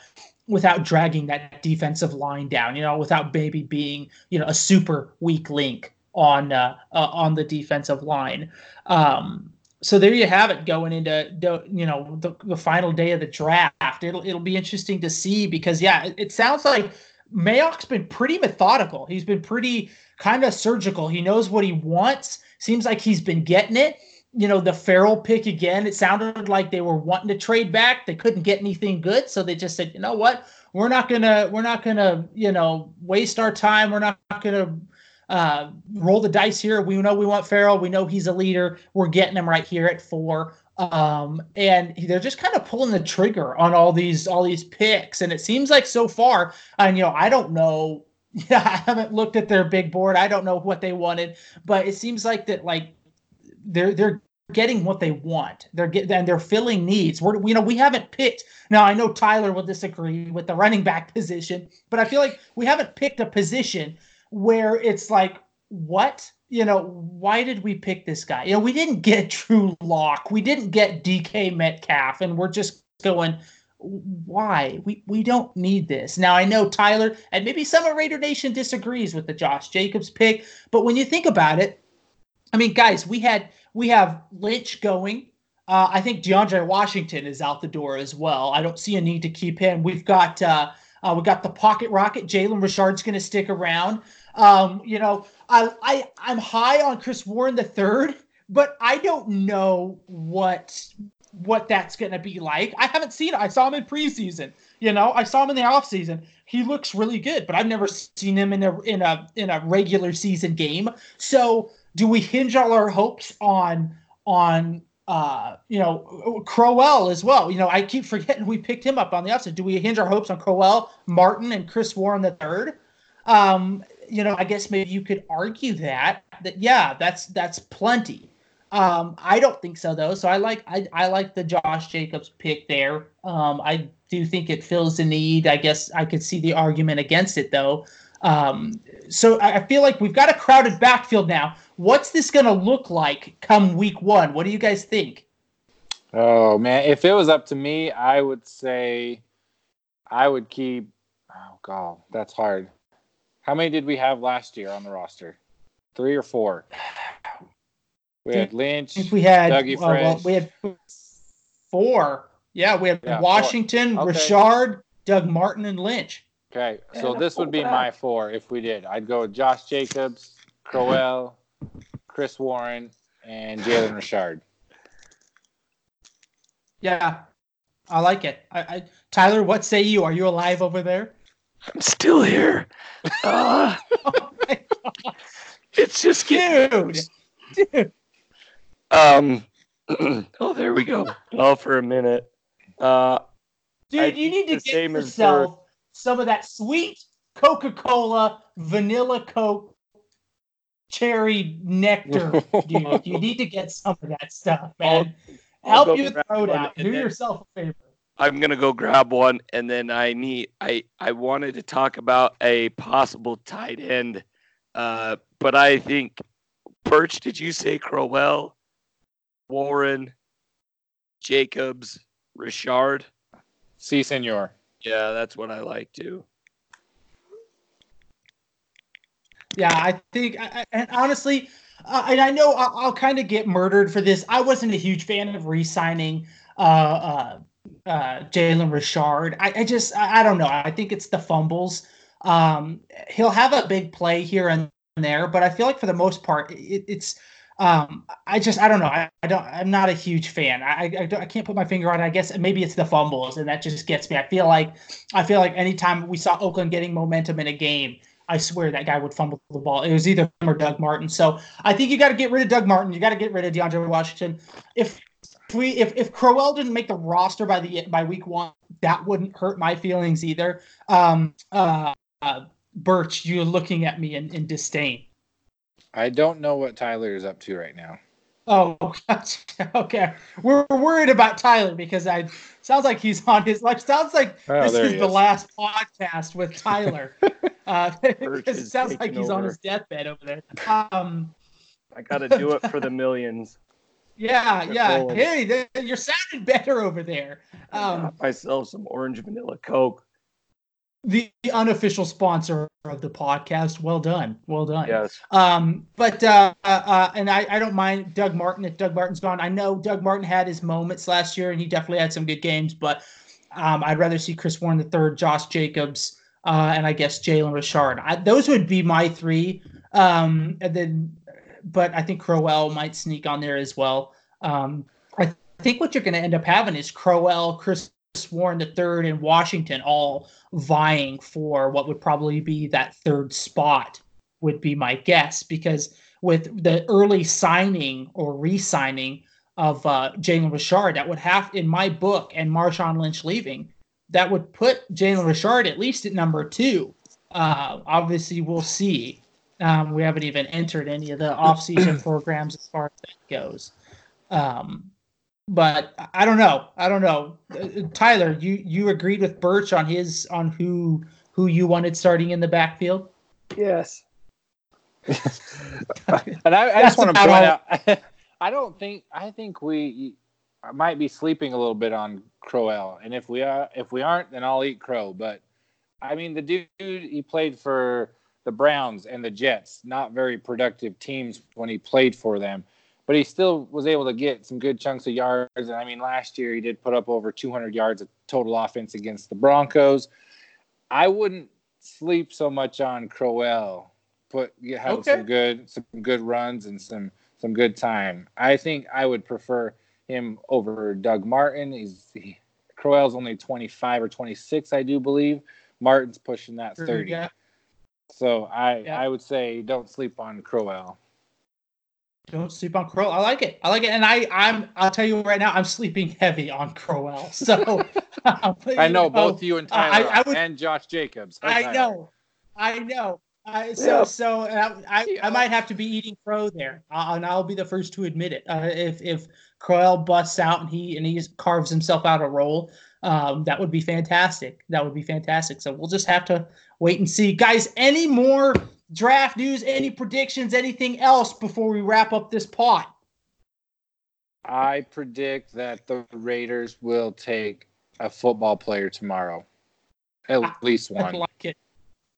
without dragging that defensive line down. You know, without maybe being you know a super weak link on uh, uh, on the defensive line. Um, so there you have it going into you know the, the final day of the draft. It'll it'll be interesting to see because yeah, it, it sounds like Mayock's been pretty methodical. He's been pretty kind of surgical. He knows what he wants. Seems like he's been getting it. You know, the Ferrell pick again, it sounded like they were wanting to trade back. They couldn't get anything good. So they just said, you know what? We're not gonna, we're not gonna, you know, waste our time. We're not gonna uh, roll the dice here. We know we want Ferrell. We know he's a leader. We're getting him right here at four. Um, and they're just kind of pulling the trigger on all these all these picks. And it seems like so far, and you know, I don't know yeah, I haven't looked at their big board. I don't know what they wanted, but it seems like that like they're they're getting what they want. They're getting and they're filling needs. We're you know we haven't picked. Now I know Tyler will disagree with the running back position, but I feel like we haven't picked a position where it's like what? You know why did we pick this guy? You know we didn't get Drew Lock, we didn't get DK Metcalf, and we're just going why? We we don't need this. Now i know tyler and maybe some of raider nation disagrees with the josh jacobs pick but when you think about it i mean guys we had we have lynch going. Uh, i think deandre washington is out the door as well. I don't see a need to keep him. We've got uh, uh we got the pocket rocket jalen richard's going to stick around um, you know I, I i'm high on chris warren the third but I don't know what what that's going to be like. I haven't seen it. I saw him in preseason. You know, I saw him in the offseason. He looks really good, but I've never seen him in a in a in a regular season game. So, do we hinge all our hopes on on uh, you know, Crowell as well. You know, I keep forgetting we picked him up on the offset. Do we hinge our hopes on Crowell, Martin, and Chris Warren the third? Um, you know, I guess maybe you could argue that that yeah, that's that's plenty. Um, I don't think so though. So I like I, I like the Josh Jacobs pick there. Um, I do think it fills the need. I guess I could see the argument against it though. Um, so I feel like we've got a crowded backfield now. What's this going to look like come week one? What do you guys think? Oh man, if it was up to me, I would say I would keep. Oh god, that's hard. How many did we have last year on the roster? Three or four? We had Lynch. we had Dougie uh, well, we had four. Yeah, we had yeah, Washington, okay. Richard, Doug Martin, and Lynch. Okay, so and this would be my four if we did. I'd go with Josh Jacobs, Crowell, Chris Warren, and Jalen Richard. Yeah, I like it. I, I, Tyler, what say you? Are you alive over there? I'm still here. Uh, oh it's just dude, dude. Um. oh, there we go. Oh, for a minute. Uh, Dude, I you need to get yourself some of that sweet Coca-Cola vanilla Coke cherry nectar, dude. you need to get some of that stuff, man. I'll, Help I'll you throw it out. Do yourself a favor. I'm gonna go grab one, and then I need. I I wanted to talk about a possible tight end, uh, but I think Perch. Did you say Crowell? Warren, Jacobs, Richard. Si, senor. Yeah, that's what I like too. Yeah, I think, and honestly, uh, and I know I'll, I'll kind of get murdered for this. I wasn't a huge fan of re-signing uh, uh, uh, Jalen Richard. I, I just, I, I, don't know. I think it's the fumbles. Um, he'll have a big play here and there, but I feel like for the most part, it, it's um, I just I don't know. I, I don't. I'm not a huge fan. I I, I, can't put my finger on it. I guess maybe it's the fumbles, and that just gets me. I feel like I feel like anytime we saw Oakland getting momentum in a game, I swear that guy would fumble the ball. It was either him or Doug Martin. So I think you got to get rid of Doug Martin. You got to get rid of DeAndre Washington. If we if if Crowell didn't make the roster by the by week one, that wouldn't hurt my feelings either. Um, uh, uh Birch, you're looking at me in, in disdain. I don't know what Tyler is up to right now. Oh, okay. We're worried about Tyler because I sounds like he's on his like sounds like oh, this is the last podcast with Tyler. uh, it sounds like he's over. on his deathbed over there. Um, I got to do it for the millions. Yeah, yeah. Hey, you're sounding better over there. Um, myself some orange vanilla Coke. the unofficial sponsor of the podcast. Well done, well done. Yes. Um, but uh, uh, and I, I don't mind Doug Martin if Doug Martin's gone. I know Doug Martin had his moments last year, and he definitely had some good games. But um, I'd rather see Chris Warren the third, Josh Jacobs, uh, and I guess Jalen Richard. I, those would be my three. Um, and then, but I think Crowell might sneak on there as well. Um, I think what you're going to end up having is Crowell, Chris Warren the third, and Washington all vying for what would probably be that third spot. Would be my guess because with the early signing or re-signing of uh, Jalen Richard, that would have, in my book, and Marshawn Lynch leaving, that would put Jalen Richard at least at number two. Uh, obviously, we'll see. Um, we haven't even entered any of the offseason programs as far as that goes. Um, but I don't know. I don't know. Uh, Tyler, you you agreed with Birch on his on who who you wanted starting in the backfield. Yes. and I, I just want to point out, I don't think I think we might be sleeping a little bit on Crowell, and if we are, if we aren't, then I'll eat crow. But I mean, the dude he played for the Browns and the Jets, not very productive teams when he played for them, but he still was able to get some good chunks of yards. And I mean, last year he did put up over 200 yards of total offense against the Broncos. I wouldn't sleep so much on Crowell. Put have okay. some good some good runs and some some good time. I think I would prefer him over Doug Martin. He's he, Crowell's only 25 or 26, I do believe. Martin's pushing that 30. Yeah. So I yeah. I would say don't sleep on Crowell. Don't sleep on Crowell. I like it. I like it, and I I'm I'll tell you right now I'm sleeping heavy on Crowell. So I know both you and Tyler I, I would, and Josh Jacobs. I know, I know. I, so so uh, I, I might have to be eating crow there, uh, and I'll be the first to admit it. Uh, if if Crowell busts out and he and he carves himself out a role, um, that would be fantastic. That would be fantastic. So we'll just have to wait and see, guys. Any more draft news? Any predictions? Anything else before we wrap up this pot? I predict that the Raiders will take a football player tomorrow, at ah, least one. I like it.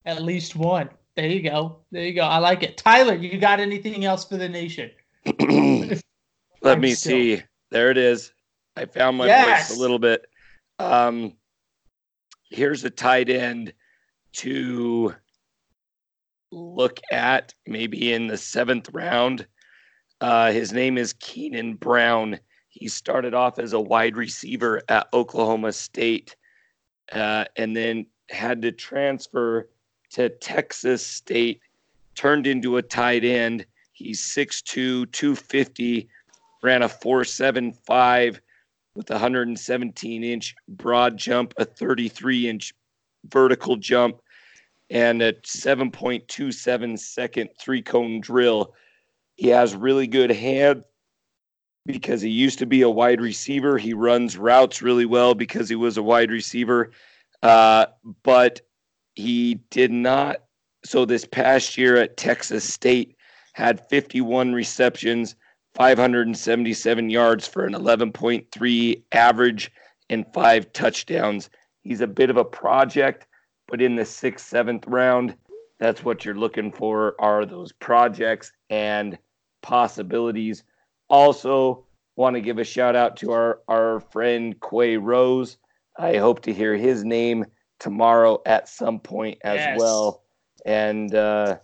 At least one. There you go. There you go. I like it. Tyler, you got anything else for the nation? Let I'm me still... see. There it is. I found my yes. voice a little bit. Um, here's a tight end to look at maybe in the seventh round. Uh, his name is Keenan Brown. He started off as a wide receiver at Oklahoma State uh, and then had to transfer to Texas State, turned into a tight end. He's 6'2, 250, ran a 4.75 with a 117 inch broad jump, a 33 inch vertical jump, and a 7.27 second three cone drill. He has really good hand because he used to be a wide receiver. He runs routes really well because he was a wide receiver. Uh, but he did not. So this past year at Texas State, had 51 receptions, 577 yards for an 11.3 average, and five touchdowns. He's a bit of a project, but in the sixth, seventh round, that's what you're looking for are those projects and possibilities. Also, want to give a shout out to our, our friend Quay Rose. I hope to hear his name tomorrow at some point as yes. well, and uh,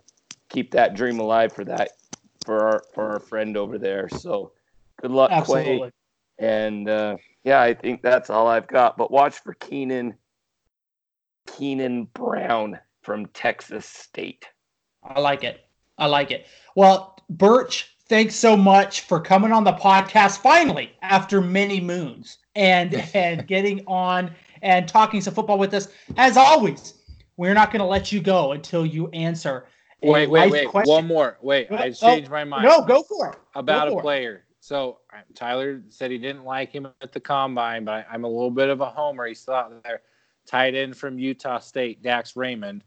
keep that dream alive for that for our for our friend over there. So good luck, Absolutely. Quay. And uh, yeah, I think that's all I've got. But watch for Keenan Keenan Brown from Texas State. I like it. I like it. Well, Birch, thanks so much for coming on the podcast finally after many moons and and getting on and talking some football with us. As always, we're not going to let you go until you answer. Wait, wait, wait. Question. One more. Wait, I oh, changed my mind. No, go for it. About for a player. It. So Tyler said he didn't like him at the combine, but I, am a little bit of a homer. He's thought there. Tight end from Utah State, Dax Raymond.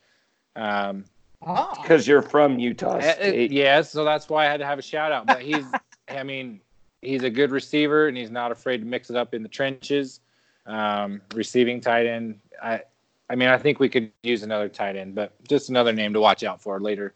Um, because ah. you're from Utah eh, eh, State. yeah, so that's why I had to have a shout out. But he's, I mean, he's a good receiver and he's not afraid to mix it up in the trenches um, receiving tight end. I I mean, I think we could use another tight end, but just another name to watch out for later.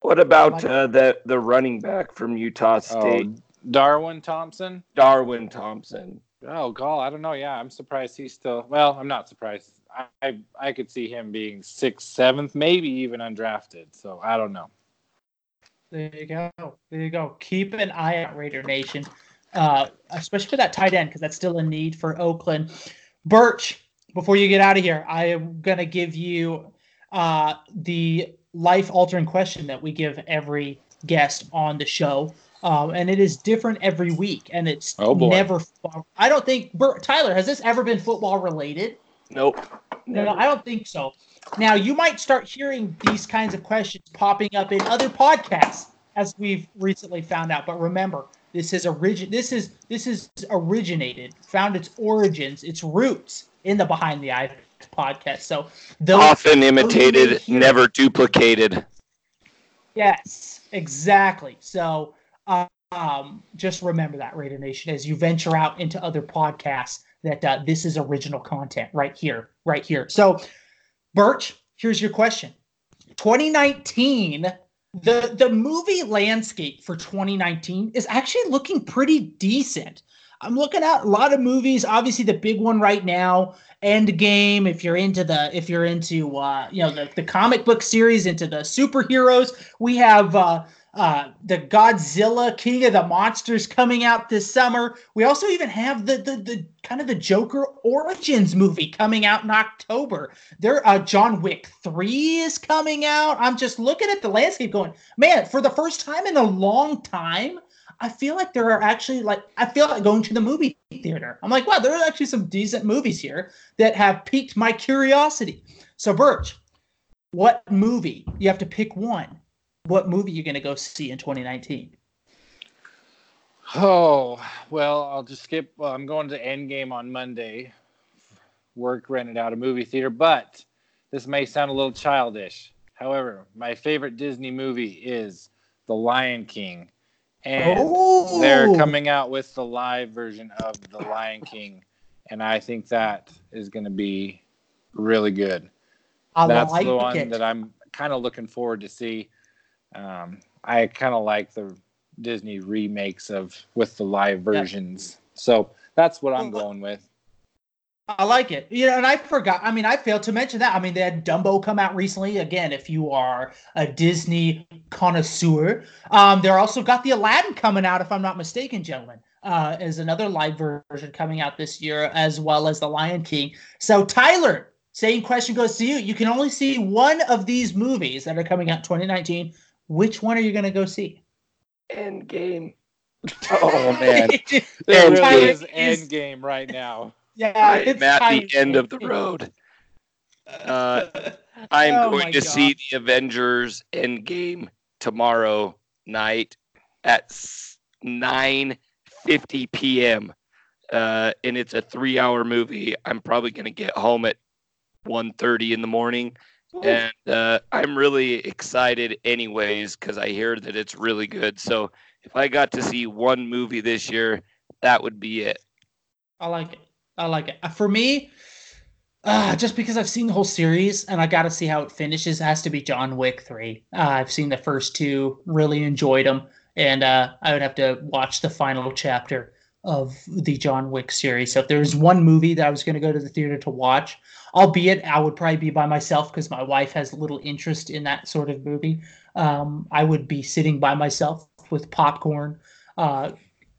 What about uh, the the running back from Utah State, Oh, Darwin Thompson. Darwin Thompson? Oh, God, I don't know. Yeah, I'm surprised he's still. Well, I'm not surprised. I, I I could see him being sixth, seventh, maybe even undrafted. So I don't know. There you go. There you go. Keep an eye out, Raider Nation, uh, especially for that tight end because that's still a need for Oakland. Birch, before you get out of here, I am gonna give you uh, the life altering question that we give every guest on the show. Um, and it is different every week, and it's Oh, boy. never. I don't think Bert, Tyler has this ever been football related. Nope. No, no, I don't think so. Now you might start hearing these kinds of questions popping up in other podcasts, as we've recently found out. But remember, this is origin. This is this is originated, found its origins, its roots in the Behind the Eye podcast. So those, Often imitated, hear- never duplicated. yes, exactly. So um, just remember that, Raider Nation, as you venture out into other podcasts, that uh, this is original content right here, right here. So, Birch, here's your question. 2019, the the movie landscape for 2019 is actually looking pretty decent. I'm looking at a lot of movies. Obviously, the big one right now, Endgame. If you're into the, if you're into, uh, you know, the, the comic book series, into the superheroes, we have uh, uh, the Godzilla King of the Monsters coming out this summer. We also even have the the, the kind of the Joker Origins movie coming out in October. There, uh, John Wick Three is coming out. I'm just looking at the landscape, going, man, for the first time in a long time. I feel like there are actually like I feel like going to the movie theater. I'm like, wow, there are actually some decent movies here that have piqued my curiosity. So, Birch, what movie? You have to pick one. What movie you going to go see in 2019? Oh well, I'll just skip. Well, I'm going to Endgame on Monday. Work rented out a movie theater, but this may sound a little childish. However, my favorite Disney movie is The Lion King, and Oh, they're coming out with the live version of The Lion King, and I think that is going to be really good. I That's like the one it. that I'm kind of looking forward to see. Um, I kind of like the Disney remakes of with the live versions, so that's what I'm going with. I like it. You know, and I forgot. I mean, I failed to mention that. I mean, they had Dumbo come out recently. Again, if you are a Disney connoisseur, um, they're also got the Aladdin coming out, if I'm not mistaken, gentlemen. Uh, as another live version coming out this year, as well as the Lion King. So, Tyler, same question goes to you. You can only see one of these movies that are coming out in 2019. Which one are you going to go see? Endgame. Oh man. It Endgame. really is is- Endgame right now. Yeah, I'm it's at the end of the road. Uh, I'm Oh going to God. see the Avengers Endgame tomorrow night at 9:50 p.m. Uh, and it's a three-hour movie. I'm probably going to get home at 1:30 in the morning, and uh, I'm really excited, anyways, because I hear that it's really good. So if I got to see one movie this year, that would be it. I like it. I like it. For me, uh, just because I've seen the whole series and I got to see how it finishes, it has to be John Wick 3. Uh, I've seen the first two, really enjoyed them, and uh, I would have to watch the final chapter of the John Wick series. So if there's one movie that I was going to go to the theater to watch, albeit I would probably be by myself because my wife has little interest in that sort of movie, um, I would be sitting by myself with popcorn, uh,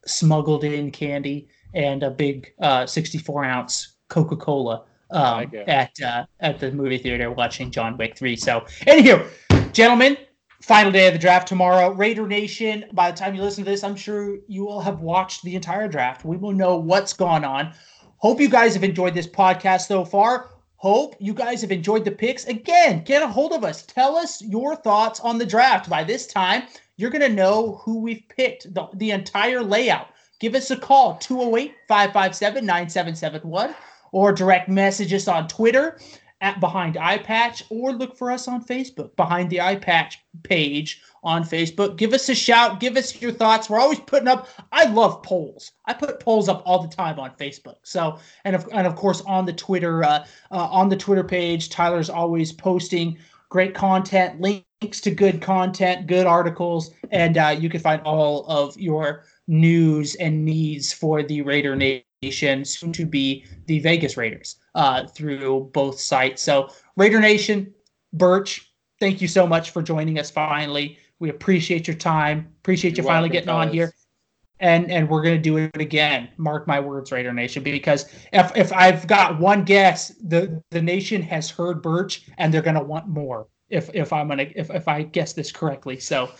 smuggled in candy, and a big uh, 64 ounce Coca Cola um, at uh, at the movie theater watching John Wick 3. So, anywho, gentlemen, final day of the draft tomorrow. Raider Nation, by the time you listen to this, I'm sure you will have watched the entire draft. We will know what's gone on. Hope you guys have enjoyed this podcast so far. Hope you guys have enjoyed the picks. Again, get a hold of us. Tell us your thoughts on the draft. By this time, you're going to know who we've picked, the, the entire layout. Give us a call, 208 557 9771, or direct message us on Twitter at Behind Eye Patch or look for us on Facebook, Behind the Eye Patch page on Facebook. Give us a shout. Give us your thoughts. We're always putting up. I love polls. I put polls up all the time on Facebook. So and of and of course on the Twitter uh, uh, on the Twitter page, Tyler's always posting great content, links to good content, good articles, and uh, you can find all of your news and needs for the Raider Nation, soon to be the Vegas Raiders, uh, through both sites. So Raider Nation, Birch, thank you so much for joining us finally. We appreciate your time. Appreciate you You're finally welcome, getting on here. And and we're gonna do it again. Mark my words, Raider Nation, because if if I've got one guess, the the nation has heard Birch and they're gonna want more. If if I'm gonna if, if I guess this correctly. So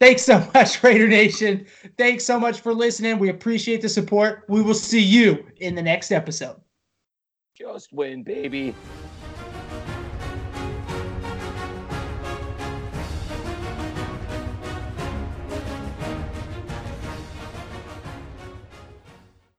thanks so much, Raider Nation. Thanks so much for listening. We appreciate the support. We will see you in the next episode. Just win, baby.